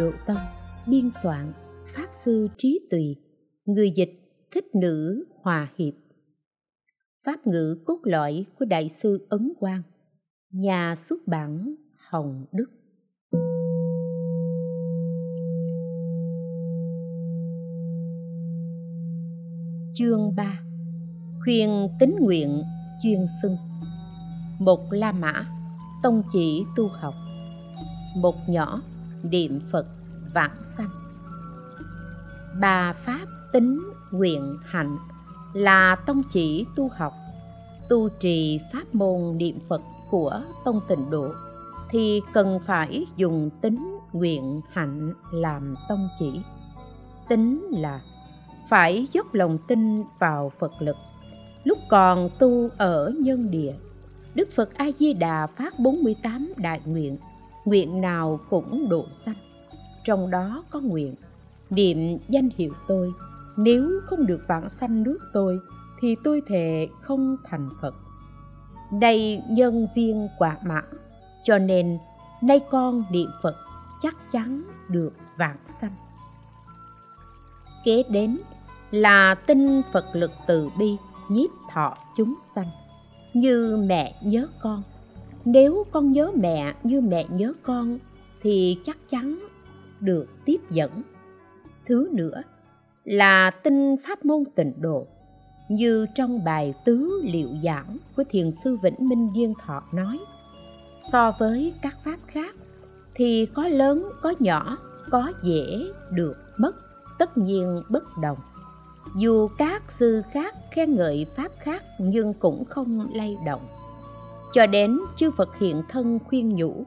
Độ Tông biên soạn, Pháp sư Trí Tùy người dịch, thích nữ, hòa hiệp. Pháp ngữ cốt lõi của đại sư ấn quang, nhà xuất bản hồng đức. Chương 3 khuyên tín nguyện chuyên xưng. Một la mã, tông chỉ tu học. Một nhỏ niệm phật vãng sanh. Ba pháp tính nguyện hạnh là tông chỉ tu học, tu trì pháp môn niệm phật của tông tịnh độ, thì cần phải dùng tính nguyện hạnh làm tông chỉ. Tính là phải dốc lòng tin vào phật lực, lúc còn tu ở nhân địa. Đức phật a di đà phát 48 đại nguyện nguyện nào cũng độ sanh. Trong đó có nguyện, niệm danh hiệu tôi. Nếu không được vãng sanh nước tôi, thì tôi thề không thành phật. Đây nhân viên quả mã, cho nên nay con niệm phật chắc chắn được vãng sanh. Kế đến là tin phật lực từ bi nhiếp thọ chúng sanh. Như mẹ nhớ con nếu con nhớ mẹ như mẹ nhớ con, thì chắc chắn được tiếp dẫn. Thứ nữa là tinh pháp môn tịnh độ, như trong bài tứ liệu giảng của thiền sư vĩnh minh duyên thọ nói. So với các pháp khác, thì có lớn, có nhỏ, có dễ được mất, tất nhiên bất đồng. Dù các sư khác khen ngợi pháp khác nhưng cũng không lay động cho đến chư phật hiện thân khuyên nhủ,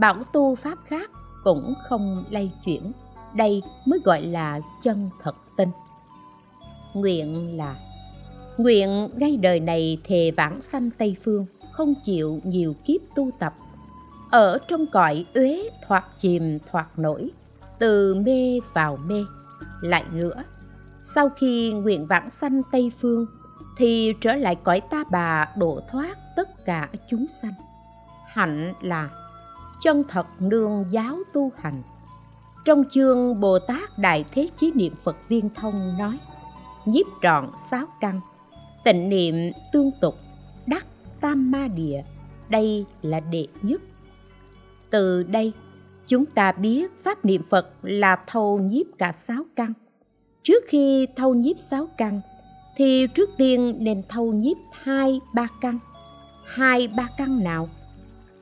bảo tu pháp khác cũng không lay chuyển. Đây mới gọi là chân thật tin. Nguyện là, nguyện ngay đời này thề vãng sanh tây phương, không chịu nhiều kiếp tu tập. Ở trong cõi uế thoạt chìm thoạt nổi, từ mê vào mê. Lại nữa, sau khi nguyện vãng sanh tây phương thì trở lại cõi ta bà, độ thoát tất cả chúng sanh. Hạnh là chân thật nương giáo tu hành. Trong chương bồ tát đại thế chí niệm phật viên thông nói, nhiếp trọn sáu căn, tịnh niệm tương tục, đắc tam ma địa, đây là đệ nhất. Từ đây, chúng ta biết pháp niệm phật là thâu nhiếp cả sáu căn. Trước khi thâu nhiếp sáu căn thì trước tiên nên thâu nhiếp hai ba căn. Hai ba căn nào?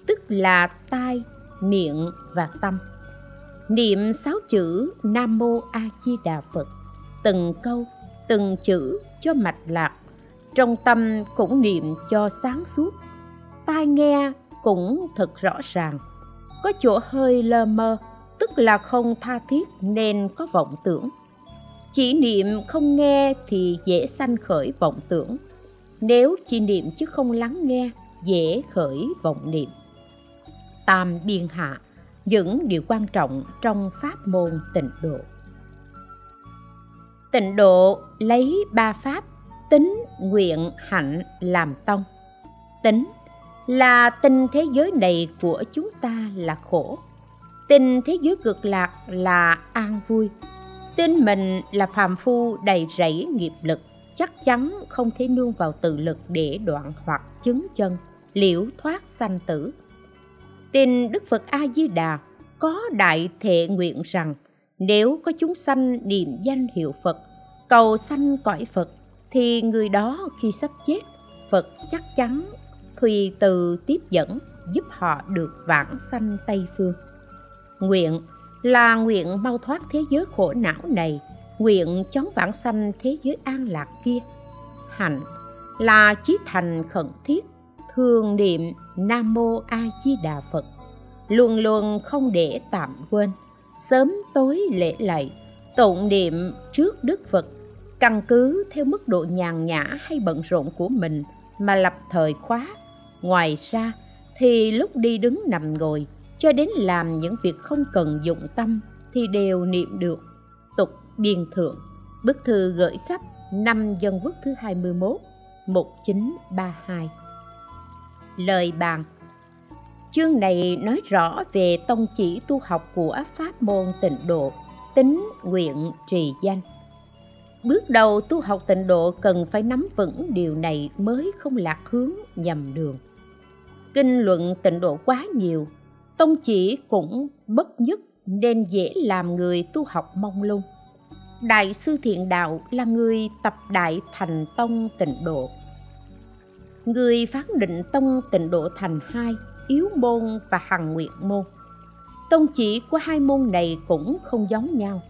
Tức là tai, miệng và tâm. Niệm sáu chữ nam mô a di đà phật. Từng câu, từng chữ cho mạch lạc. Trong tâm cũng niệm cho sáng suốt. Tai nghe cũng thật rõ ràng. Có chỗ hơi lơ mơ, tức là không tha thiết nên có vọng tưởng chỉ niệm không nghe thì dễ sanh khởi vọng tưởng. Nếu chỉ niệm chứ không lắng nghe, dễ khởi vọng niệm. Tam biên hạ, những điều quan trọng trong pháp môn tịnh độ. Tịnh độ lấy ba pháp, tính, nguyện, hạnh, làm tông. Tính là tin thế giới này của chúng ta là khổ. Tin thế giới cực lạc là an vui tin mình là phàm phu đầy rẫy nghiệp lực, chắc chắn không thể nương vào tự lực để đoạn hoặc chứng chân, liễu thoát sanh tử. Tin đức phật a di đà có đại thệ nguyện rằng, nếu có chúng sanh niệm danh hiệu phật, cầu sanh cõi phật, thì người đó khi sắp chết, phật chắc chắn thùy từ tiếp dẫn, giúp họ được vãng sanh tây phương. Nguyện là nguyện mau thoát thế giới khổ não này, nguyện chóng vãng sanh thế giới an lạc kia. Hạnh là chí thành khẩn thiết, thường niệm nam mô a di đà phật. Luôn luôn không để tạm quên, sớm tối lễ lạy, tụng niệm trước đức phật. Căn cứ theo mức độ nhàn nhã hay bận rộn của mình mà lập thời khóa. Ngoài ra thì lúc đi đứng nằm ngồi cho đến làm những việc không cần dụng tâm thì đều niệm được. Tục biên thượng, bức thư gửi khắp năm dân quốc thứ 21 1932 lời bàn. Chương này nói rõ về tông chỉ tu học của pháp môn tịnh độ, tính nguyện trì danh. Bước đầu tu học tịnh độ cần phải nắm vững điều này mới không lạc hướng nhầm đường. Kinh luận tịnh độ quá nhiều tông chỉ cũng bất nhất nên dễ làm người tu học mong lung. Đại sư thiện đạo là người tập đại thành tông tịnh độ. Người phán định tông tịnh độ thành hai, yếu môn và hằng nguyện môn. Tông chỉ của hai môn này cũng không giống nhau.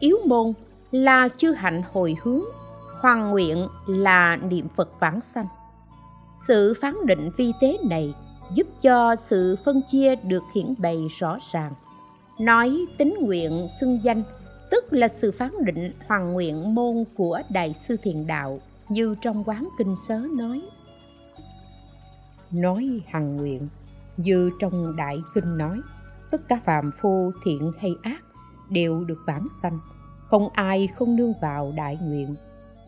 Yếu môn là chư hạnh hồi hướng, hoàng nguyện là niệm phật vãng sanh. Sự phán định vi tế này giúp cho sự phân chia được hiển bày rõ ràng. Nói tính nguyện xưng danh, tức là sự phán định hoàng nguyện môn của đại sư thiền đạo, như trong quán kinh sớ nói. Nói hằng nguyện, như trong đại kinh nói, tất cả phàm phu thiện hay ác đều được vãng sanh. Không ai không nương vào đại nguyện.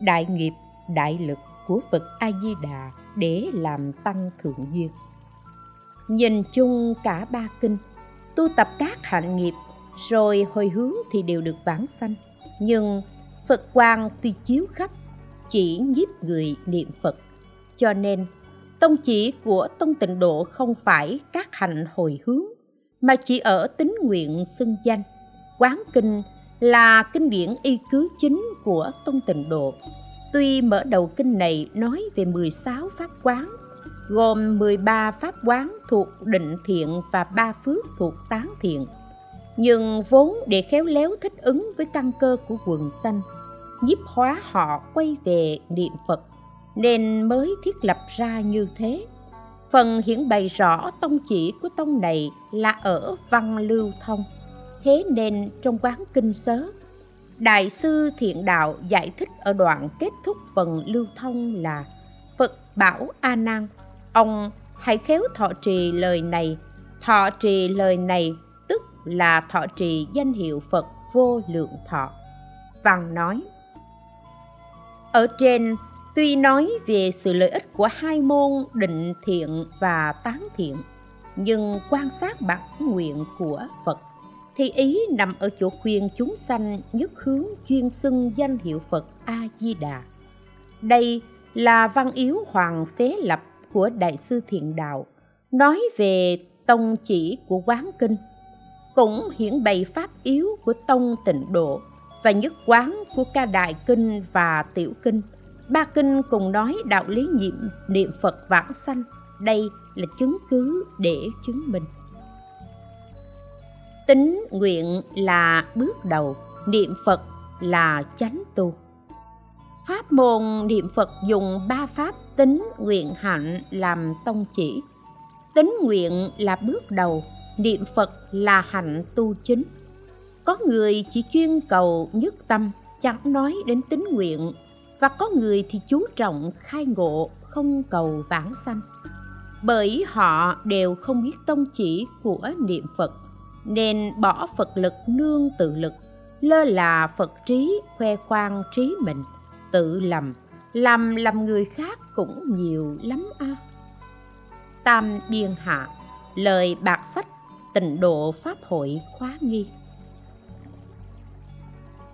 Đại nghiệp, đại lực của phật a di đà để làm tăng thượng duyên nhìn chung cả ba kinh, tu tập các hạnh nghiệp, rồi hồi hướng thì đều được vãng sanh. Nhưng phật quang tuy chiếu khắp, chỉ nhiếp người niệm phật. Cho nên, tông chỉ của tông tịnh độ không phải các hạnh hồi hướng, mà chỉ ở tính nguyện xưng danh. Quán kinh là kinh điển y cứ chính của tông tịnh độ. Tuy mở đầu kinh này nói về 16 pháp quán gồm 13 pháp quán thuộc định thiện và ba phước thuộc tán thiện. Nhưng vốn để khéo léo thích ứng với căn cơ của quần sanh, nhiếp hóa họ quay về niệm phật, nên mới thiết lập ra như thế. Phần hiển bày rõ tông chỉ của tông này là ở văn lưu thông. Thế nên trong quán kinh sớ, đại sư thiện đạo giải thích ở đoạn kết thúc phần lưu thông là phật bảo a nan ông hãy khéo thọ trì lời này. Thọ trì lời này tức là thọ trì danh hiệu phật vô lượng thọ. Văn nói, ở trên, tuy nói về sự lợi ích của hai môn định thiện và tán thiện, nhưng quan sát bản nguyện của phật, thì ý nằm ở chỗ khuyên chúng sanh nhất hướng chuyên xưng danh hiệu phật a di đà. Đây là văn yếu hoàng phế lập của đại sư thiện đạo, nói về tông chỉ của quán kinh, cũng hiển bày pháp yếu của tông tịnh độ và nhất quán của ca đại kinh và tiểu kinh. Ba kinh cùng nói đạo lý nhiệm, niệm phật vãng sanh. Đây là chứng cứ để chứng minh. Tính nguyện là bước đầu, niệm phật là chánh tu pháp môn niệm phật dùng ba pháp tính nguyện hạnh làm tông chỉ. Tính nguyện là bước đầu, niệm phật là hạnh tu chính. Có người chỉ chuyên cầu nhất tâm, chẳng nói đến tính nguyện, và có người thì chú trọng khai ngộ, không cầu vãng sanh. Bởi họ đều không biết tông chỉ của niệm phật, nên bỏ phật lực nương tự lực, lơ là phật trí, khoe khoang trí mình tự lầm làm lầm người khác cũng nhiều lắm a. À. tam biên hạ, lời bạc phách, tịnh độ pháp hội khóa nghi.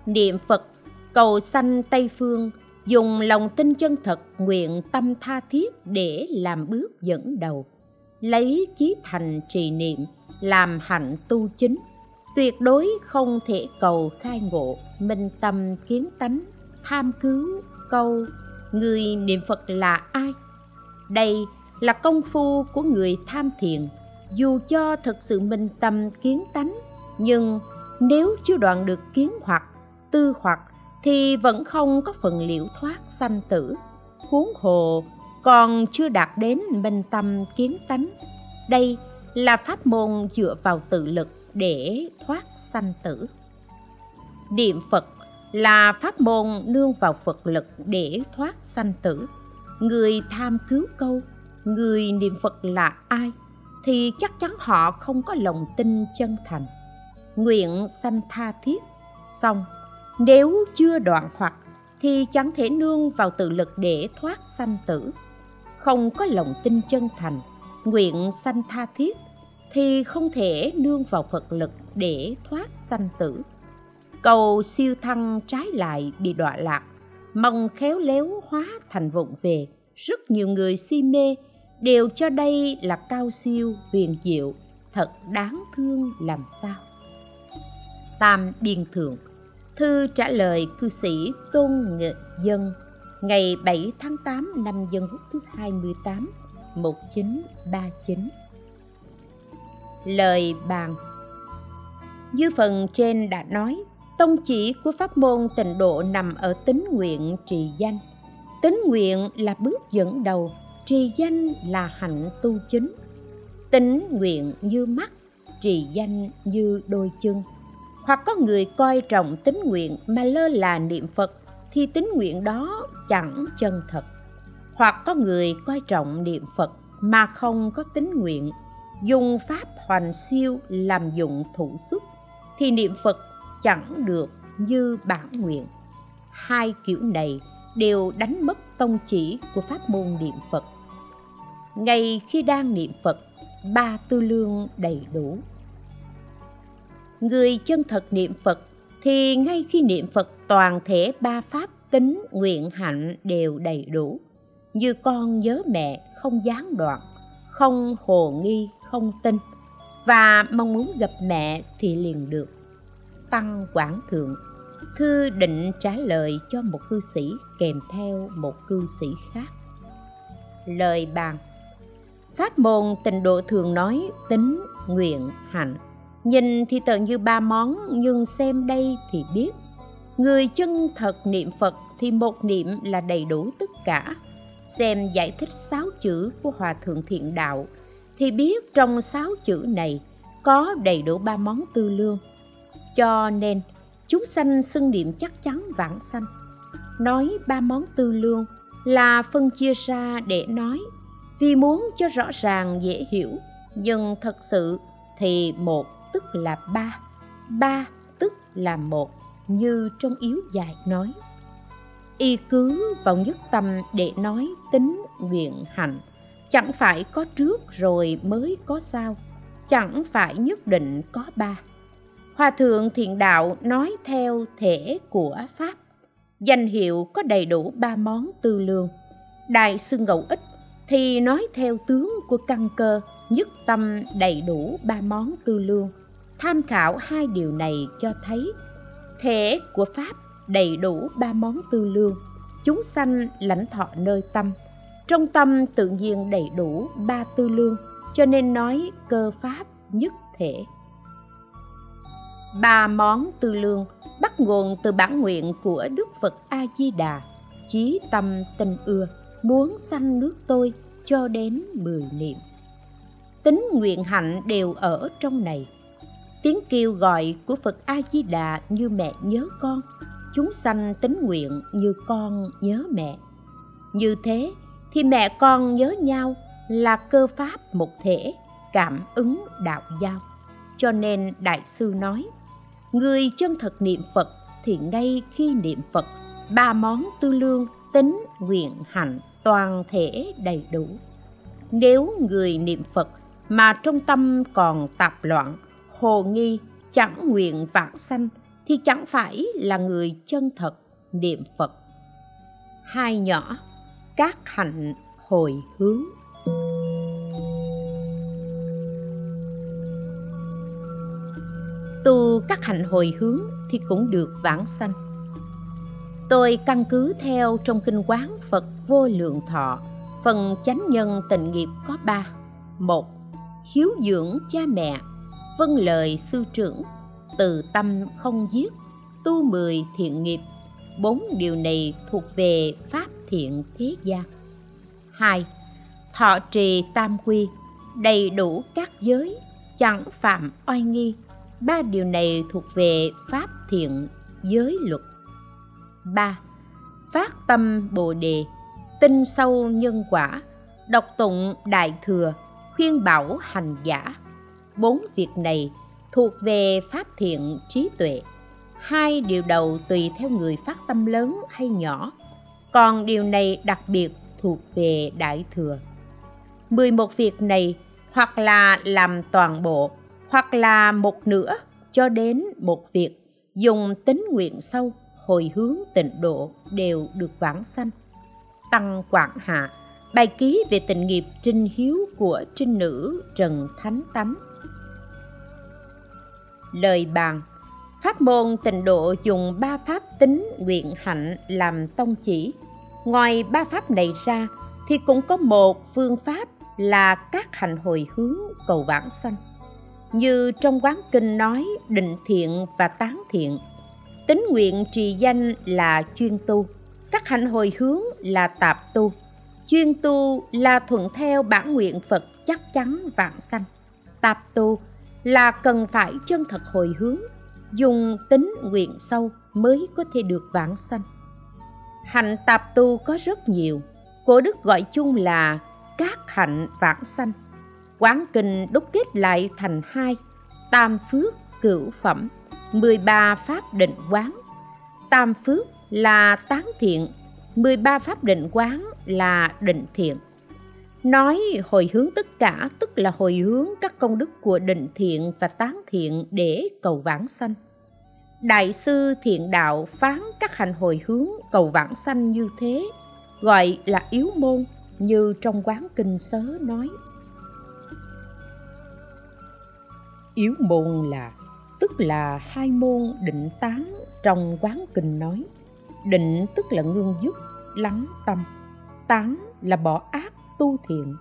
Niệm phật, cầu sanh tây phương, dùng lòng tin chân thật, nguyện tâm tha thiết để làm bước dẫn đầu. Lấy chí thành trì niệm, làm hạnh tu chính. Tuyệt đối không thể cầu khai ngộ, minh tâm kiến tánh tham cứu câu, người niệm phật là ai? Đây là công phu của người tham thiền. Dù cho thật sự minh tâm kiến tánh, nhưng nếu chưa đoạn được kiến hoặc, tư hoặc, thì vẫn không có phần liệu thoát sanh tử. Huống hồ còn chưa đạt đến minh tâm kiến tánh, đây là pháp môn dựa vào tự lực để thoát sanh tử. Niệm phật là pháp môn nương vào phật lực để thoát sanh tử. Người tham cứu câu, người niệm phật là ai, thì chắc chắn họ không có lòng tin chân thành. Nguyện sanh tha thiết, xong. Nếu chưa đoạn hoặc, thì chẳng thể nương vào tự lực để thoát sanh tử. Không có lòng tin chân thành, nguyện sanh tha thiết, thì không thể nương vào phật lực để thoát sanh tử cầu siêu thăng trái lại bị đọa lạc mong khéo léo hóa thành vụng về. Rất nhiều người si mê đều cho đây là cao siêu huyền diệu thật đáng thương làm sao? Tam biên thượng thư trả lời cư sĩ tôn nghệ dân ngày 7 tháng 8 năm dân quốc thứ 28 1939 Lời bàn. Như phần trên đã nói, tông chỉ của pháp môn tịnh độ nằm ở tính nguyện trì danh. Tính nguyện là bước dẫn đầu, trì danh là hạnh tu chính. Tính nguyện như mắt, trì danh như đôi chân. Hoặc có người coi trọng tính nguyện mà lơ là niệm Phật thì tính nguyện đó chẳng chân thật. Hoặc có người coi trọng niệm Phật mà không có tính nguyện dùng pháp hoành siêu làm dụng thủ xuất thì niệm phật chẳng được như bản nguyện. Hai kiểu này đều đánh mất tông chỉ của pháp môn niệm phật. Ngay khi đang niệm phật, ba tư lương đầy đủ. Người chân thật niệm phật thì ngay khi niệm phật, toàn thể ba pháp tính nguyện hạnh đều đầy đủ. Như con nhớ mẹ không gián đoạn, không hồ nghi, không tin, và mong muốn gặp mẹ thì liền được tăng quảng thượng, thư định trả lời cho một cư sĩ kèm theo một cư sĩ khác. Lời bàn, pháp môn tình độ thường nói tính, nguyện, hạnh. Nhìn thì tờ như ba món, nhưng xem đây thì biết. Người chân thật niệm phật thì một niệm là đầy đủ tất cả. Xem giải thích sáu chữ của hòa thượng thiện đạo thì biết trong sáu chữ này có đầy đủ ba món tư lương cho nên, chúng sanh xưng niệm chắc chắn vãng sanh. Nói ba món tư lương là phân chia ra để nói. Vì muốn cho rõ ràng, dễ hiểu, nhưng thật sự thì một tức là ba. Ba tức là một, như trong yếu dài nói. Y cứ vào nhất tâm để nói tính nguyện hành. Chẳng phải có trước rồi mới có sau. Chẳng phải nhất định có ba hòa thượng thiện đạo nói theo thể của pháp. Danh hiệu có đầy đủ ba món tư lương. Đại sư Ngậu ích thì nói theo tướng của căn cơ, nhất tâm đầy đủ ba món tư lương. Tham khảo hai điều này cho thấy thể của pháp đầy đủ ba món tư lương. Chúng sanh lãnh thọ nơi tâm. Trong tâm tự nhiên đầy đủ ba tư lương, cho nên nói cơ pháp nhất thể ba món tư lương, bắt nguồn từ bản nguyện của đức phật a di đà chí tâm tinh ưa, muốn sanh nước tôi cho đến mười niệm. Tính nguyện hạnh đều ở trong này. Tiếng kêu gọi của phật a di đà như mẹ nhớ con, chúng sanh tính nguyện như con nhớ mẹ. Như thế thì mẹ con nhớ nhau là cơ pháp một thể, cảm ứng đạo giao. Cho nên đại sư nói người chân thật niệm phật thì ngay khi niệm phật, ba món tư lương tính nguyện hạnh toàn thể đầy đủ. Nếu người niệm phật mà trong tâm còn tạp loạn, hồ nghi, chẳng nguyện vãng sanh, thì chẳng phải là người chân thật niệm phật. Hai nhỏ, các hạnh hồi hướng. Tu các hạnh hồi hướng thì cũng được vãng sanh. Tôi căn cứ theo trong kinh quán phật vô lượng thọ, phần chánh nhân tình nghiệp có ba. Một, hiếu dưỡng cha mẹ vâng lời sư trưởng, từ tâm không giết, tu mười thiện nghiệp, bốn điều này thuộc về pháp thiện thế gian. Hai, thọ trì tam quy, đầy đủ các giới, chẳng phạm oai nghi ba điều này thuộc về pháp thiện giới luật. Ba, phát tâm bồ đề tinh sâu nhân quả, đọc tụng đại thừa, khuyên bảo hành giả. Bốn việc này thuộc về pháp thiện trí tuệ. Hai điều đầu tùy theo người phát tâm lớn hay nhỏ. Còn điều này đặc biệt thuộc về đại thừa. 11 việc này hoặc là làm toàn bộ hoặc là một nửa cho đến một việc, dùng tính nguyện sâu, hồi hướng tịnh độ đều được vãng sanh. Tăng quảng hạ, bài ký về tình nghiệp trinh hiếu của trinh nữ trần thánh tắm lời bàn, pháp môn tịnh độ dùng ba pháp tính nguyện hạnh làm tông chỉ. Ngoài ba pháp này ra, thì cũng có một phương pháp là các hành hồi hướng cầu vãng sanh như trong quán kinh nói, định thiện và tán thiện. Tính nguyện trì danh là chuyên tu. Các hạnh hồi hướng là tạp tu. Chuyên tu là thuận theo bản nguyện phật chắc chắn vạn sanh tạp tu là cần phải chân thật hồi hướng, dùng tính nguyện sâu mới có thể được vãng sanh. Hạnh tạp tu có rất nhiều. Cổ đức gọi chung là các hạnh vãng sanh quán kinh đúc kết lại thành hai. Tam phước cửu phẩm 13 pháp định quán. Tam phước là tán thiện 13 pháp định quán là định thiện. Nói hồi hướng tất cả, tức là hồi hướng các công đức của định thiện và tán thiện để cầu vãng sanh. Đại sư thiện đạo phán các hành hồi hướng cầu vãng sanh như thế, gọi là yếu môn, như trong quán kinh sớ nói. Yếu môn là, tức là hai môn định tán trong quán kinh nói. Định tức là ngưng dứt, lắng tâm. Tán là bỏ ác tu thiện,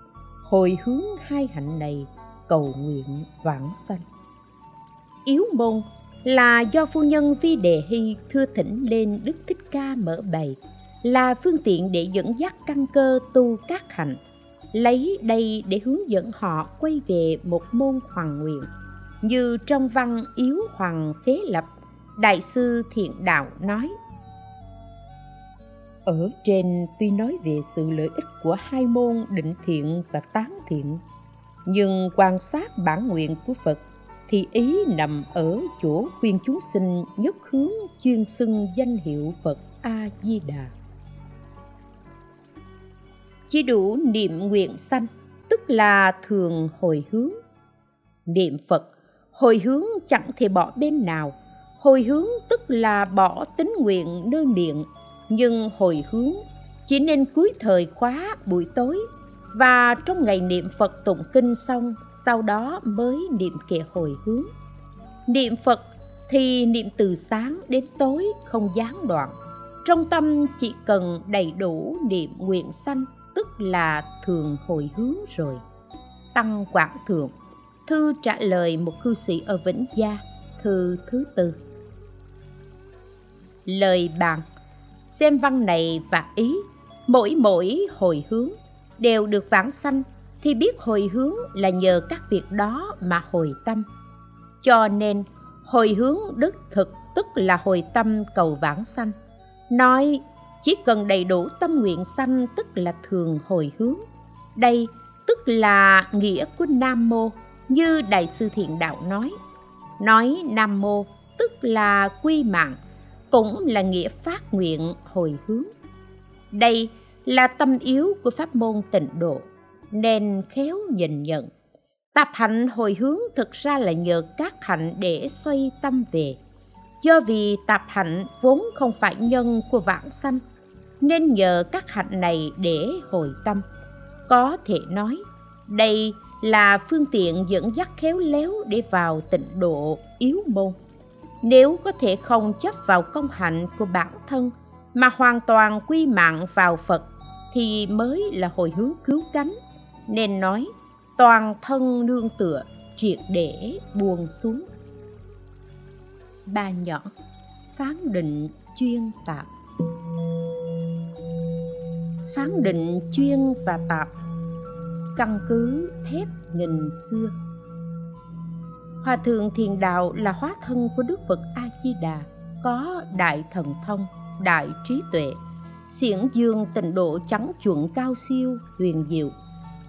hồi hướng hai hạnh này cầu nguyện vãng sanh. Yếu môn là do phu nhân vi đề hy thưa thỉnh lên đức thích ca mở bày, là phương tiện để dẫn dắt căn cơ tu các hạnh, lấy đây để hướng dẫn họ quay về một môn hoàng nguyện như trong văn yếu hoàng phế lập đại sư thiện đạo nói. Ở trên tuy nói về sự lợi ích của hai môn định thiện và tán thiện nhưng quan sát bản nguyện của phật thì ý nằm ở chỗ khuyên chúng sinh nhất hướng chuyên xưng danh hiệu phật a di đà chỉ đủ niệm nguyện sanh tức là thường hồi hướng. Niệm phật hồi hướng chẳng thể bỏ bên nào. Hồi hướng tức là bỏ tính nguyện nơi miệng. Nhưng hồi hướng chỉ nên cuối thời khóa buổi tối. Và trong ngày niệm phật tụng kinh xong, sau đó mới niệm kệ hồi hướng. Niệm phật thì niệm từ sáng đến tối không gián đoạn. Trong tâm chỉ cần đầy đủ niệm nguyện sanh, tức là thường hồi hướng rồi. Tăng quảng thượng thư trả lời một cư sĩ ở vĩnh gia, thư thứ tư. Lời bàn, xem văn này và ý, mỗi mỗi hồi hướng đều được vãng sanh, thì biết hồi hướng là nhờ các việc đó mà hồi tâm. Cho nên, hồi hướng đức thực tức là hồi tâm cầu vãng sanh. Nói, chỉ cần đầy đủ tâm nguyện sanh tức là thường hồi hướng. Đây tức là nghĩa của nam mô như đại sư thiện đạo nói. Nói nam mô, tức là quy mạng, cũng là nghĩa phát nguyện hồi hướng. Đây là tâm yếu của pháp môn tịnh độ, nên khéo nhìn nhận. Tập hạnh hồi hướng thực ra là nhờ các hạnh để xoay tâm về. Do vì tập hạnh vốn không phải nhân của vãng sanh, nên nhờ các hạnh này để hồi tâm. Có thể nói đây là phương tiện dẫn dắt khéo léo để vào tịnh độ yếu môn. Nếu có thể không chấp vào công hạnh của bản thân mà hoàn toàn quy mạng vào phật thì mới là hồi hướng cứu cánh. Nên nói, toàn thân nương tựa, triệt để buông xuống. Ba nhỏ, phán định chuyên tạp. Phán định chuyên và tạp căn cứ thép nghìn xưa. Hòa thượng thiền đạo là hóa thân của đức phật a di đà có đại thần thông, đại trí tuệ, xiển dương tịnh độ trắng chuẩn cao siêu, huyền diệu.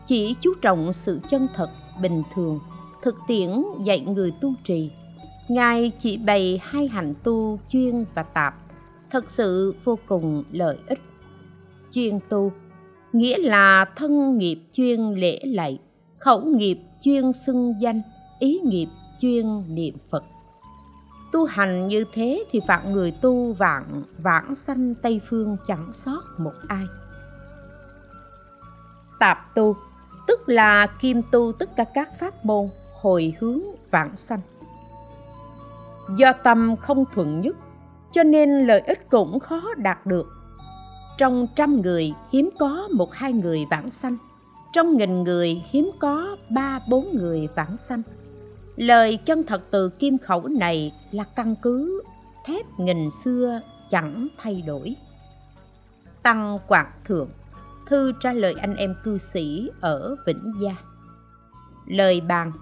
Chỉ chú trọng sự chân thật, bình thường, thực tiễn dạy người tu trì. Ngài chỉ bày hai hành tu chuyên và tạp, thật sự vô cùng lợi ích. Chuyên tu nghĩa là thân nghiệp chuyên lễ lạy, khẩu nghiệp chuyên xưng danh, ý nghiệp chuyên niệm phật. Tu hành như thế thì vạn người tu vạn, vãng sanh tây phương chẳng sót một ai. Tạp tu, tức là kim tu tất cả các pháp môn, hồi hướng vãng sanh. Do tâm không thuận nhất, cho nên lợi ích cũng khó đạt được trong trăm người hiếm có một hai người vãng sanh, trong nghìn người hiếm có ba bốn người vãng sanh. Lời chân thật từ kim khẩu này là căn cứ, thép nghìn xưa chẳng thay đổi. Tăng Quạt thượng, thư trả lời anh em cư sĩ ở vĩnh gia. Lời bàn,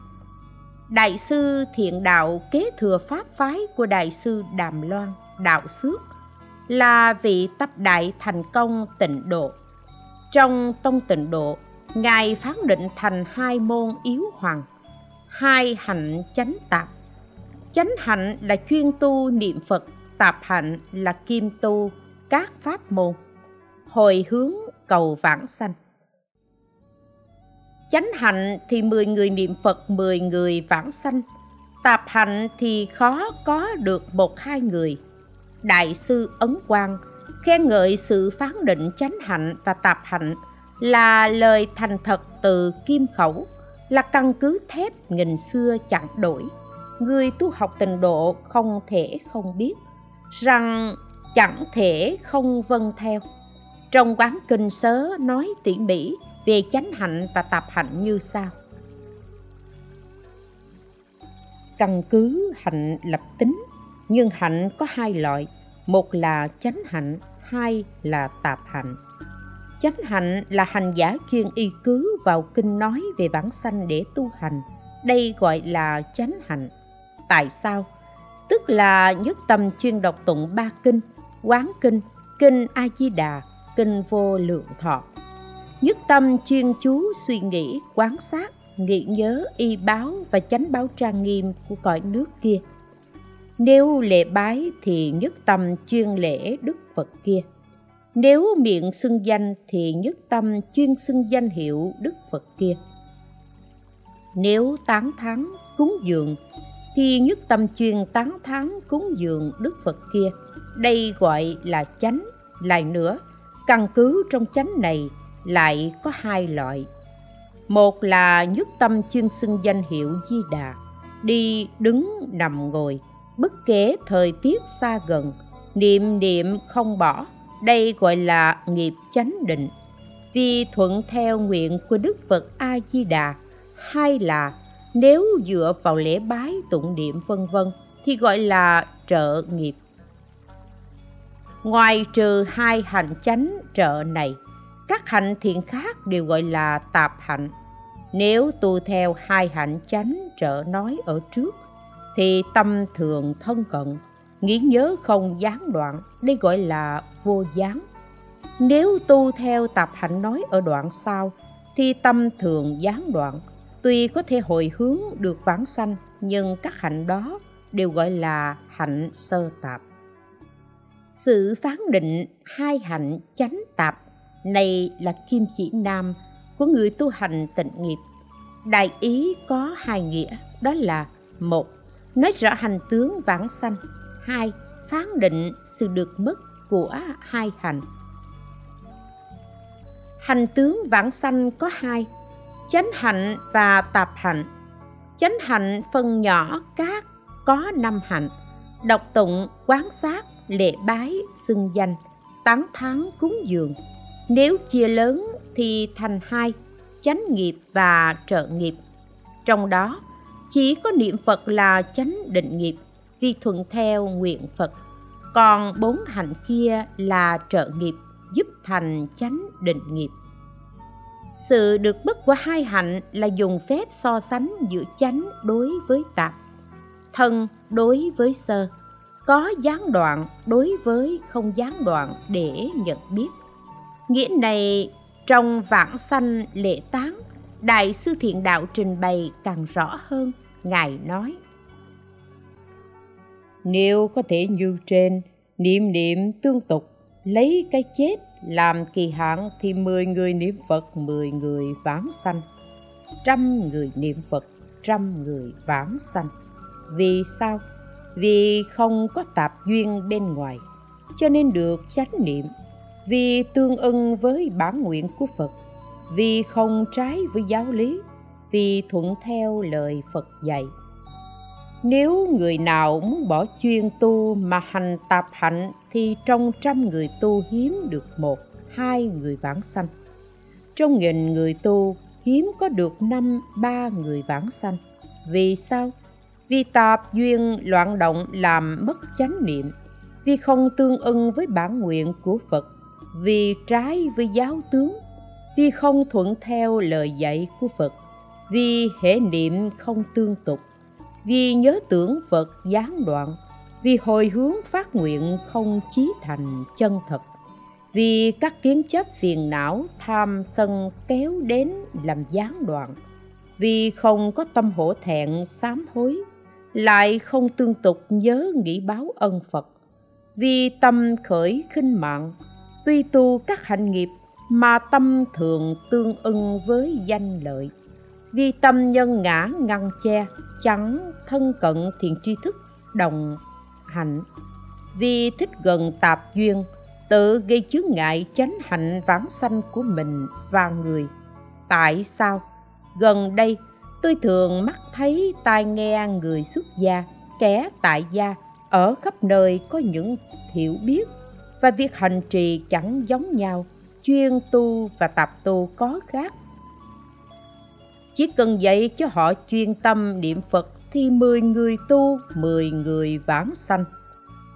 đại sư thiện đạo kế thừa pháp phái của đại sư đàm loan, đạo xước là vị tập đại thành công tịnh độ. Trong tông tịnh độ, ngài phán định thành hai môn yếu hoàng, hai hạnh chánh tạp. Chánh hạnh là chuyên tu niệm phật, tạp hạnh là kim tu, các pháp môn. Hồi hướng cầu vãng sanh. Chánh hạnh thì mười người niệm phật, mười người vãng sanh. Tạp hạnh thì khó có được một hai người đại sư ấn quang, khen ngợi sự phán định chánh hạnh và tạp hạnh là lời thành thật từ kim khẩu, là căn cứ thép nghìn xưa chẳng đổi người tu học tình độ không thể không biết rằng chẳng thể không vâng theo. Trong quán kinh sớ nói tỉ mỉ về chánh hạnh và tạp hạnh như sau. Căn cứ hạnh lập tính, nhưng hạnh có hai loại một là chánh hạnh, hai là tạp hạnh. Chánh hạnh là hành giả chuyên y cứ vào kinh nói về bản sanh để tu hành. Đây gọi là chánh hạnh. Tại sao? Tức là nhất tâm chuyên đọc tụng ba kinh, quán kinh kinh a di đà kinh vô lượng thọ. Nhất tâm chuyên chú suy nghĩ, quán sát, nghĩ nhớ, y báo và chánh báo trang nghiêm của cõi nước kia nếu lễ bái thì nhất tâm chuyên lễ đức phật kia. Nếu miệng xưng danh thì nhất tâm chuyên xưng danh hiệu đức phật kia. Nếu tán thán cúng dường thì nhất tâm chuyên tán thán cúng dường đức phật kia. Đây gọi là chánh, lại nữa, căn cứ trong chánh này lại có hai loại. Một là nhất tâm chuyên xưng danh hiệu di đà, đi đứng nằm ngồi bất kể thời tiết xa gần. Niệm niệm không bỏ, đây gọi là nghiệp chánh định. Vì thuận theo nguyện của đức phật a di đà hay là nếu dựa vào lễ bái tụng niệm vân vân thì gọi là trợ nghiệp. Ngoài trừ hai hành chánh trợ này, các hạnh thiện khác đều gọi là tạp hạnh. Nếu tu theo hai hạnh chánh trợ nói ở trước thì tâm thường thân cận, nghĩ nhớ không gián đoạn, đây gọi là vô gián. Nếu tu theo tập hạnh nói ở đoạn sau, thì tâm thường gián đoạn. Tuy có thể hồi hướng được vãng sanh, nhưng các hạnh đó đều gọi là hạnh sơ tạp. Sự phán định hai hạnh chánh tạp, này là kim chỉ nam của người tu hành tịnh nghiệp. Đại ý có hai nghĩa, đó là một nói rõ hành tướng vãng sanh. Hai, phán định sự được mất của hai hành hành tướng vãng sanh có hai, chánh hạnh và tạp hạnh. Chánh hạnh phân nhỏ các có năm hạnh đọc tụng, quán sát, lễ bái, xưng danh, tán thán cúng dường. Nếu chia lớn thì thành hai, chánh nghiệp và trợ nghiệp. Trong đó chỉ có niệm phật là chánh định nghiệp vì thuận theo nguyện phật. Còn bốn hạnh kia là trợ nghiệp, giúp thành chánh định nghiệp. Sự được bất của hai hạnh là dùng phép so sánh giữa chánh đối với tạp, thân đối với sơ, có gián đoạn đối với không gián đoạn để nhận biết. Nghĩa này trong vãng sanh lễ tán đại sư thiện đạo trình bày càng rõ hơn, ngài nói. Nếu có thể như trên, niệm niệm tương tục, lấy cái chết làm kỳ hạn thì mười người niệm phật, mười người vãng sanh. Trăm người niệm phật, trăm người vãng sanh. Vì sao? Vì không có tạp duyên bên ngoài, cho nên được chánh niệm. Vì tương ưng với bản nguyện của phật vì không trái với giáo lý, vì thuận theo lời phật dạy. Nếu người nào muốn bỏ chuyên tu mà hành tạp hạnh, thì trong trăm người tu hiếm được một, hai người vãng sanh. Trong nghìn người tu, hiếm có được năm, ba người vãng sanh. Vì sao? Vì tạp duyên loạn động làm mất chánh niệm. Vì không tương ưng với bản nguyện của phật. Vì trái với giáo tướng vì không thuận theo lời dạy của phật, vì hệ niệm không tương tục, vì nhớ tưởng phật gián đoạn, vì hồi hướng phát nguyện không chí thành chân thật, vì các kiến chấp phiền não tham sân kéo đến làm gián đoạn, vì không có tâm hổ thẹn sám hối, lại không tương tục nhớ nghĩ báo ân phật, vì tâm khởi khinh mạng, tuy tu các hạnh nghiệp mà tâm thường tương ưng với danh lợi. Vì tâm nhân ngã ngăn che, chẳng thân cận thiện tri thức, đồng hạnh. Vì thích gần tạp duyên, tự gây chướng ngại chánh hạnh vãng sanh của mình và người. Tại sao? Gần đây, tôi thường mắt thấy tai nghe người xuất gia, kẻ tại gia, ở khắp nơi có những hiểu biết và việc hành trì chẳng giống nhau chuyên tu và tập tu có khác. Chỉ cần dạy cho họ chuyên tâm niệm phật thì mười người tu, mười người vãng sanh.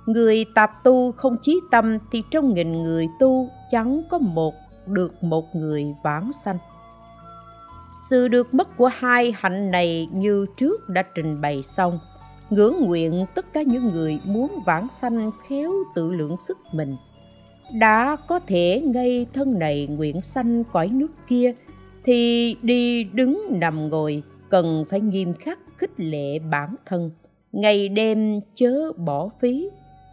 Người tập tu không chí tâm thì trong nghìn người tu chẳng có một, được một người vãng sanh. Sự được mất của hai hạnh này như trước đã trình bày xong, ngưỡng nguyện tất cả những người muốn vãng sanh khéo tự lượng sức mình đã có thể ngay thân này nguyện sanh cõi nước kia, thì đi đứng nằm ngồi, cần phải nghiêm khắc khích lệ bản thân. Ngày đêm chớ bỏ phí,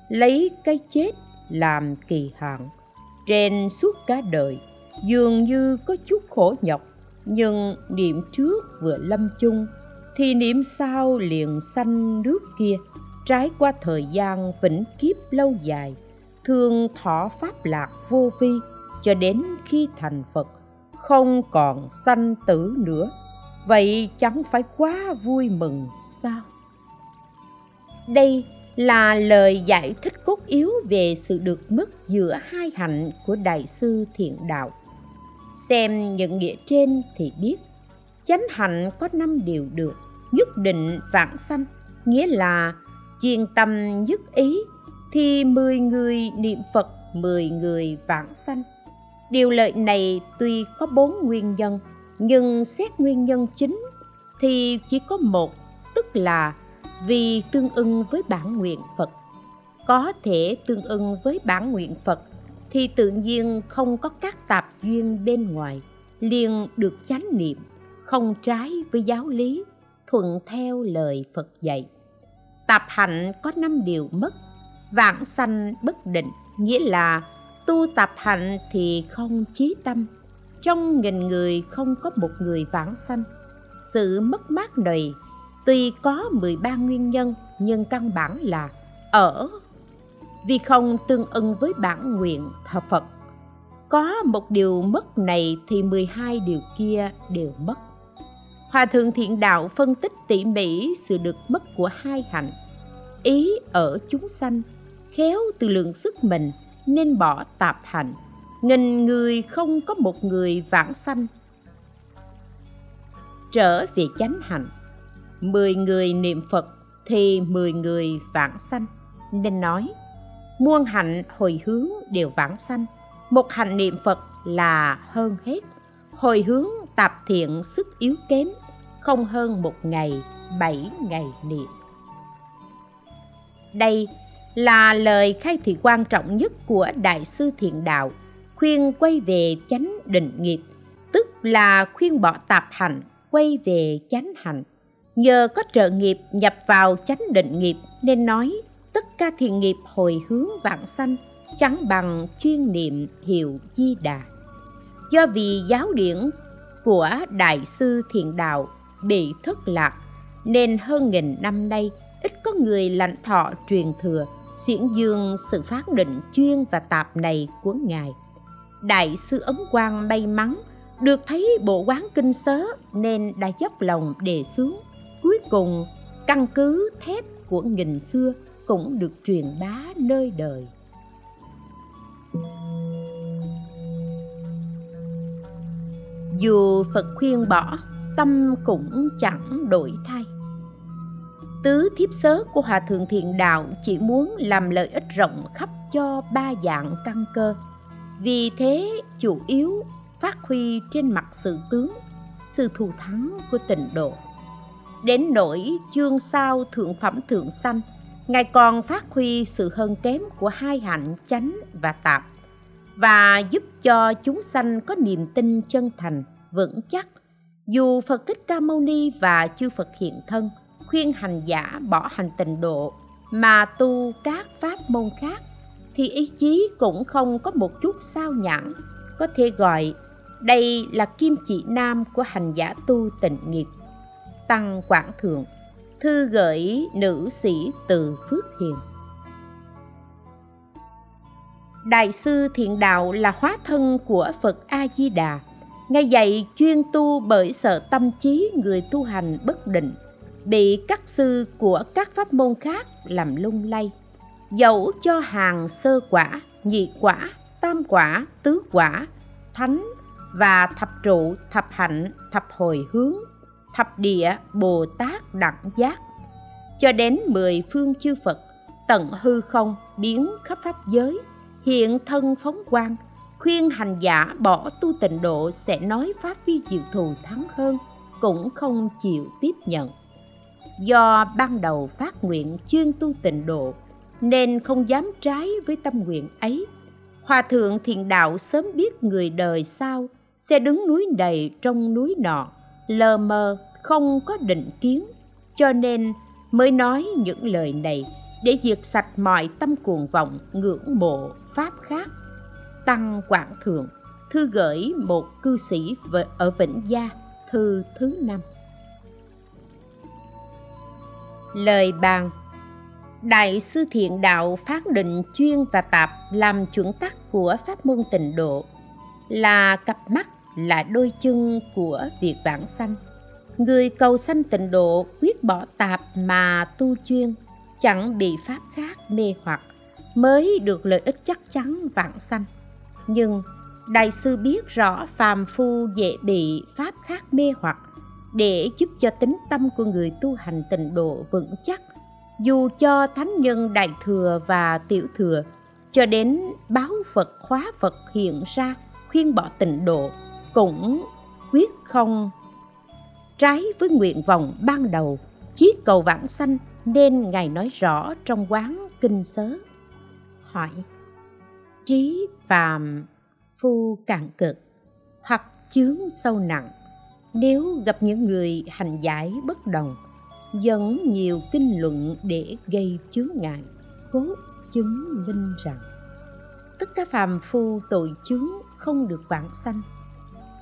lấy cái chết làm kỳ hạn. Trên suốt cả đời, dường như có chút khổ nhọc, nhưng niệm trước vừa lâm chung, thì niệm sau liền sanh nước kia. Trải qua thời gian vĩnh kiếp lâu dài thường thọ pháp lạc vô vi, cho đến khi thành phật, không còn sanh tử nữa. Vậy chẳng phải quá vui mừng sao? Đây là lời giải thích cốt yếu về sự được mất giữa hai hạnh của đại sư thiện đạo. Xem những nghĩa trên thì biết, chánh hạnh có năm điều được, nhất định vãng sanh, nghĩa là chuyên tâm nhất ý thì mười người niệm phật, mười người vãng sanh. Điều lợi này tuy có bốn nguyên nhân, nhưng xét nguyên nhân chính thì chỉ có một, tức là vì tương ưng với bản nguyện phật. Có thể tương ưng với bản nguyện phật thì tự nhiên không có các tạp duyên bên ngoài, liền được chánh niệm, không trái với giáo lý, thuận theo lời phật dạy. Tạp hạnh có năm điều mất vãng sanh bất định nghĩa là tu tập hạnh thì không chí tâm trong nghìn người không có một người vãng sanh sự mất mát này tuy có 13 nguyên nhân nhưng căn bản là ở vì không tương ưng với bản nguyện thờ Phật. Có một điều mất này thì 12 điều kia đều mất. Hòa thượng thiện đạo phân tích tỉ mỉ sự được mất của hai hạnh. Ý ở chúng sanh, khéo từ lượng sức mình nên bỏ tạp hành, Nghìn người không có một người vãng sanh. Trở về chánh hạnh, mười người niệm Phật thì mười người vãng sanh. Nên nói, muôn hạnh hồi hướng đều vãng sanh một hạnh niệm phật là hơn hết hồi hướng tạp thiện sức yếu kém không hơn một ngày bảy ngày niệm đây là lời khai thị quan trọng nhất của đại sư thiện đạo, khuyên quay về chánh định nghiệp, tức là khuyên bỏ tạp hành, quay về chánh hạnh nhờ có trợ nghiệp nhập vào chánh định nghiệp nên nói tất cả thiện nghiệp hồi hướng vạn sanh chẳng bằng chuyên niệm hiệu di đà. Do vì giáo điển của đại sư thiện đạo bị thất lạc, nên hơn nghìn năm nay ít có người lãnh thọ truyền thừa xiển dương sự phát định chuyên và tạp này của ngài. Đại sư ấn quang may mắn được thấy bộ quán kinh sớ nên đã dốc lòng đề xuống cuối cùng, căn cứ thép của nghìn xưa cũng được truyền bá nơi đời. Dù phật khuyên bỏ, tâm cũng chẳng đổi thay tứ thiếp sớ của hòa thượng thiện đạo chỉ muốn làm lợi ích rộng khắp cho ba dạng căn cơ. Vì thế, chủ yếu phát huy trên mặt sự tướng, sự thù thắng của tịnh độ. Đến nỗi chương sao thượng phẩm thượng sanh, ngài còn phát huy sự hơn kém của hai hạnh chánh và tạp và giúp cho chúng sanh có niềm tin chân thành, vững chắc. Dù phật thích ca mâu ni và chư phật hiện thân khuyên hành giả bỏ hành tịnh độ, mà tu các pháp môn khác, thì ý chí cũng không có một chút sao nhãn, có thể gọi đây là kim chỉ nam của hành giả tu tịnh nghiệp. Tăng quảng thượng, thư gửi nữ sĩ từ phước hiền. Đại sư thiện đạo là hóa thân của phật a di đà ngay dạy chuyên tu bởi sợ tâm trí người tu hành bất định bị các sư của các pháp môn khác làm lung lay, dẫu cho hàng sơ quả, nhị quả, tam quả, tứ quả, thánh và thập trụ, thập hạnh, thập hồi hướng, thập địa, bồ tát đẳng giác. Cho đến mười phương chư phật, tận hư không biến khắp pháp giới, hiện thân phóng quang, khuyên hành giả bỏ tu tịnh độ sẽ nói pháp vi diệu thù thắng hơn, cũng không chịu tiếp nhận do ban đầu phát nguyện chuyên tu tịnh độ, nên không dám trái với tâm nguyện ấy. Hòa thượng thiền đạo sớm biết người đời sau sẽ đứng núi này trong núi nọ, lờ mờ, không có định kiến, cho nên mới nói những lời này để diệt sạch mọi tâm cuồng vọng ngưỡng mộ pháp khác. Tăng quảng thượng thư gửi một cư sĩ ở vĩnh gia, thư thứ năm lời bàn. Đại sư thiện đạo phát định chuyên và tạp làm chuẩn tắc của pháp môn tịnh độ. Là cặp mắt, là đôi chân của việc vãng sanh. Người cầu sanh tịnh độ quyết bỏ tạp mà tu chuyên, chẳng bị pháp khác mê hoặc, mới được lợi ích chắc chắn vãng sanh. Nhưng đại sư biết rõ phàm phu dễ bị pháp khác mê hoặc để giúp cho tính tâm của người tu hành tịnh độ vững chắc. Dù cho thánh nhân đại thừa và tiểu thừa, cho đến báo phật, khóa phật hiện ra, khuyên bỏ tịnh độ, cũng quyết không trái với nguyện vọng ban đầu. Chí cầu vãng sanh nên ngài nói rõ trong quán kinh sớ. Hỏi trí phàm phu cạn cực, hoặc chướng sâu nặng nếu gặp những người hành giải bất đồng, dẫn nhiều kinh luận để gây chướng ngại, cố chứng minh rằng tất cả phàm phu tội chướng không được vãng sanh.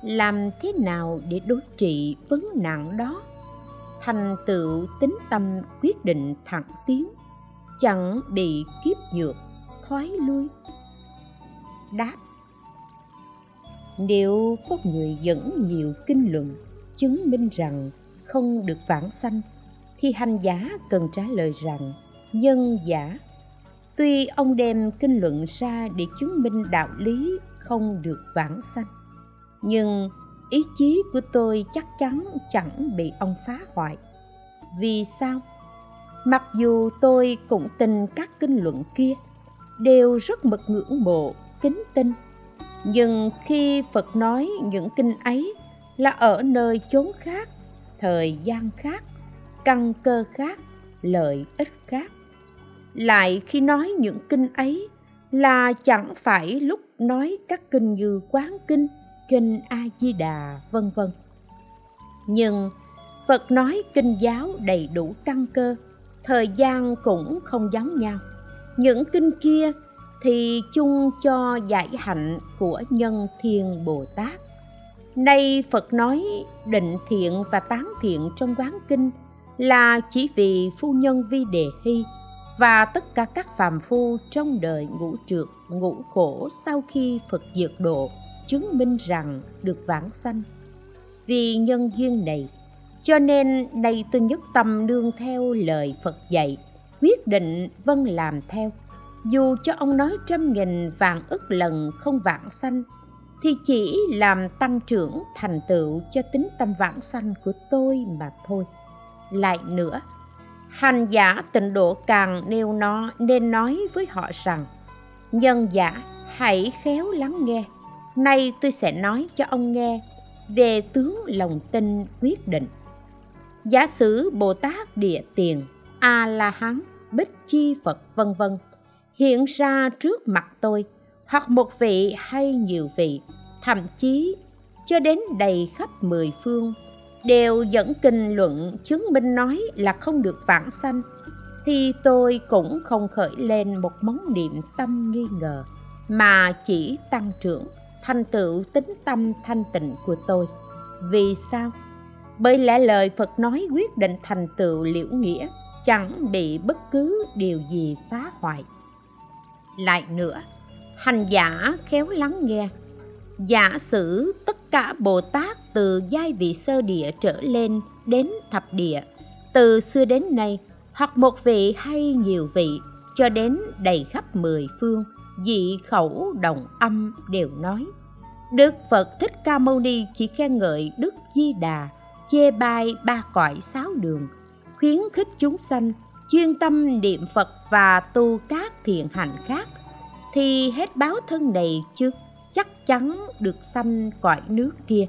Làm thế nào để đối trị vấn nạn đó? Thành tựu tính tâm quyết định thẳng tiến, chẳng bị kiếp nhược, thoái lui. Đáp. Nếu có người dẫn nhiều kinh luận chứng minh rằng không được vãng sanh, thì hành giả cần trả lời rằng, nhân giả. Tuy ông đem kinh luận ra để chứng minh đạo lý không được vãng sanh, nhưng ý chí của tôi chắc chắn chẳng bị ông phá hoại. Vì sao? Mặc dù tôi cũng tin các kinh luận kia, đều rất mực ngưỡng mộ, kính tin, nhưng khi phật nói những kinh ấy là ở nơi chốn khác, thời gian khác, căn cơ khác, lợi ích khác. Lại khi nói những kinh ấy là chẳng phải lúc nói các kinh như quán kinh kinh a di đà vân vân. Nhưng phật nói kinh giáo đầy đủ căn cơ, thời gian cũng không giống nhau. Những kinh kia thì chung cho giải hạnh của nhân thiên bồ tát nay phật nói định thiện và tán thiện trong quán kinh là chỉ vì phu nhân vi đề hy và tất cả các phàm phu trong đời ngũ trượt, ngũ khổ sau khi phật diệt độ, chứng minh rằng được vãng sanh. Vì nhân duyên này, cho nên nay tôi nhất tâm nương theo lời phật dạy, quyết định vâng làm theo. Dù cho ông nói trăm nghìn vạn ức lần không vãng sanh thì chỉ làm tăng trưởng thành tựu cho tính tâm vãng sanh của tôi mà thôi. Lại nữa, hành giả tịnh độ càng nêu nó nên nói với họ rằng, nhân giả, hãy khéo lắng nghe. Nay tôi sẽ nói cho ông nghe về tướng lòng tin quyết định. Giả sử bồ tát địa tiền, a la hán, bích chi phật, vân vân, hiện ra trước mặt tôi hoặc một vị hay nhiều vị, thậm chí cho đến đầy khắp mười phương, đều dẫn kinh luận chứng minh nói là không được vãng sanh, thì tôi cũng không khởi lên một món niệm tâm nghi ngờ, mà chỉ tăng trưởng thành tựu tính tâm thanh tịnh của tôi. Vì sao? Bởi lẽ lời phật nói quyết định thành tựu liễu nghĩa, chẳng bị bất cứ điều gì phá hoại. Lại nữa hành giả khéo lắng nghe. Giả sử tất cả bồ tát từ giai vị sơ địa trở lên đến thập địa, từ xưa đến nay, hoặc một vị hay nhiều vị, cho đến đầy khắp mười phương dị khẩu đồng âm đều nói. Đức phật thích ca mâu ni chỉ khen ngợi đức di đà, chê bai ba cõi sáu đường, khuyến khích chúng sanh chuyên tâm niệm phật và tu các thiện hành khác thì hết báo thân này trước, chắc chắn được sanh cõi nước kia.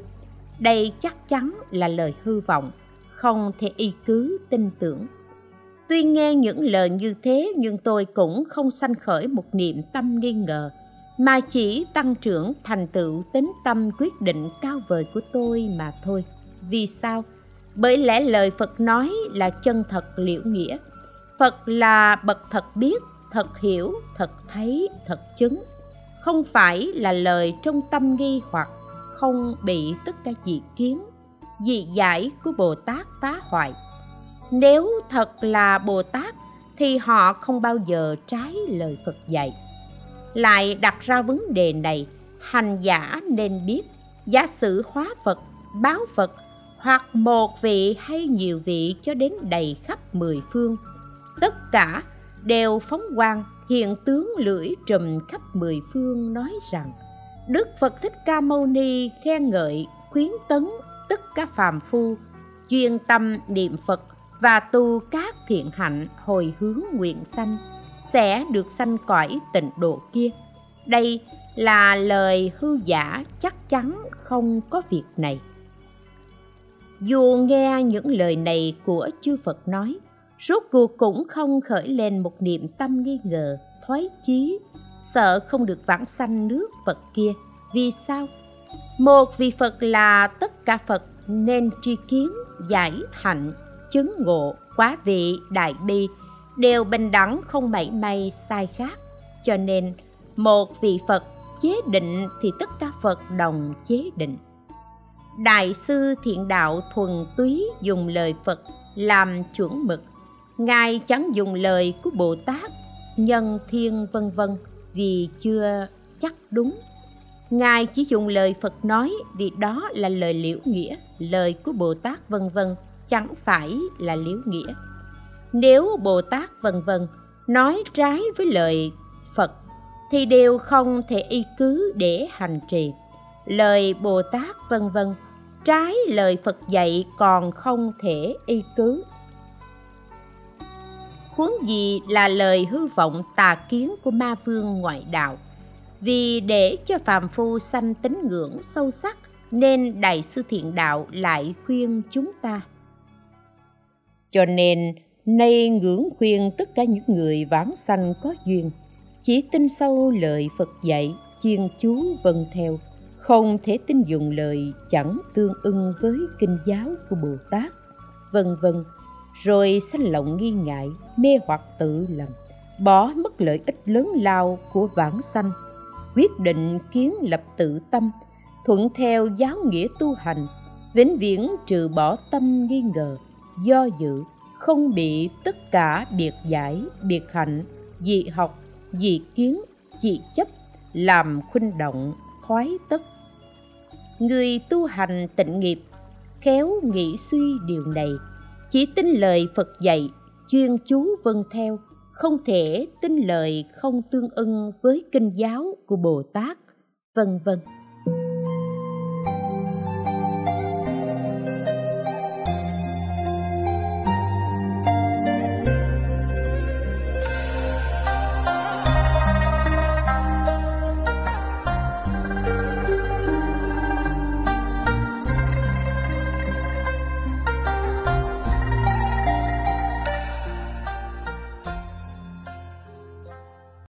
Đây chắc chắn là lời hư vọng, không thể y cứ tin tưởng. Tuy nghe những lời như thế, nhưng tôi cũng không sanh khởi một niệm tâm nghi ngờ, mà chỉ tăng trưởng thành tựu tính tâm quyết định cao vời của tôi mà thôi. Vì sao? Bởi lẽ lời phật nói là chân thật liễu nghĩa. Phật là bậc thật biết thật hiểu, thật thấy, thật chứng. Không phải là lời trong tâm nghi hoặc không bị tất cả dị kiến, dị giải của bồ tát phá hoại. Nếu thật là bồ tát, thì họ không bao giờ trái lời phật dạy. Lại đặt ra vấn đề này, hành giả nên biết, giả sử hóa phật, báo phật, hoặc một vị hay nhiều vị cho đến đầy khắp mười phương, tất cả đều phóng quang hiện tướng lưỡi trùm khắp mười phương nói rằng, đức phật thích ca mâu ni khen ngợi, khuyến tấn tất cả phàm phu, chuyên tâm niệm phật và tu các thiện hạnh hồi hướng nguyện sanh, sẽ được sanh cõi tịnh độ kia. Đây là lời hư giả chắc chắn không có việc này. Dù nghe những lời này của chư phật nói rốt cuộc cũng không khởi lên một niệm tâm nghi ngờ, thoái chí, sợ không được vãng sanh nước phật kia. Vì sao? Một vị phật là tất cả phật nên tri kiến, giải hạnh chứng ngộ, quá vị, đại bi, đều bình đẳng, không mảy may, sai khác. Cho nên, một vị phật chế định thì tất cả phật đồng chế định. Đại sư thiện đạo thuần túy dùng lời phật làm chuẩn mực ngài chẳng dùng lời của bồ tát, nhân thiên vân vân, vì chưa chắc đúng. Ngài chỉ dùng lời phật nói vì đó là lời liễu nghĩa, lời của bồ tát vân vân chẳng phải là liễu nghĩa. Nếu bồ tát vân vân nói trái với lời phật, thì đều không thể y cứ để hành trì. Lời bồ tát vân vân, trái lời phật dạy còn không thể y cứ huống gì là lời hư vọng tà kiến của ma vương ngoại đạo. Vì để cho phàm phu sanh tín ngưỡng sâu sắc, nên đại sư thiện đạo lại khuyên chúng ta. Cho nên, nay ngưỡng khuyên tất cả những người vãng sanh có duyên, chỉ tin sâu lời phật dạy chuyên chú vâng theo, không thể tin dùng lời chẳng tương ưng với kinh giáo của bồ tát, vân vân rồi sanh lòng nghi ngại, mê hoặc tự lầm, bỏ mất lợi ích lớn lao của vãng sanh. Quyết định kiến lập tự tâm, thuận theo giáo nghĩa tu hành, vĩnh viễn trừ bỏ tâm nghi ngờ, do dự, không bị tất cả biệt giải, biệt hạnh, dị học, dị kiến, dị chấp làm khuynh động, khoái tất. Người tu hành tịnh nghiệp, khéo nghĩ suy điều này chỉ tin lời phật dạy, chuyên chú vâng theo, không thể tin lời không tương ưng với kinh giáo của bồ tát, vân vân.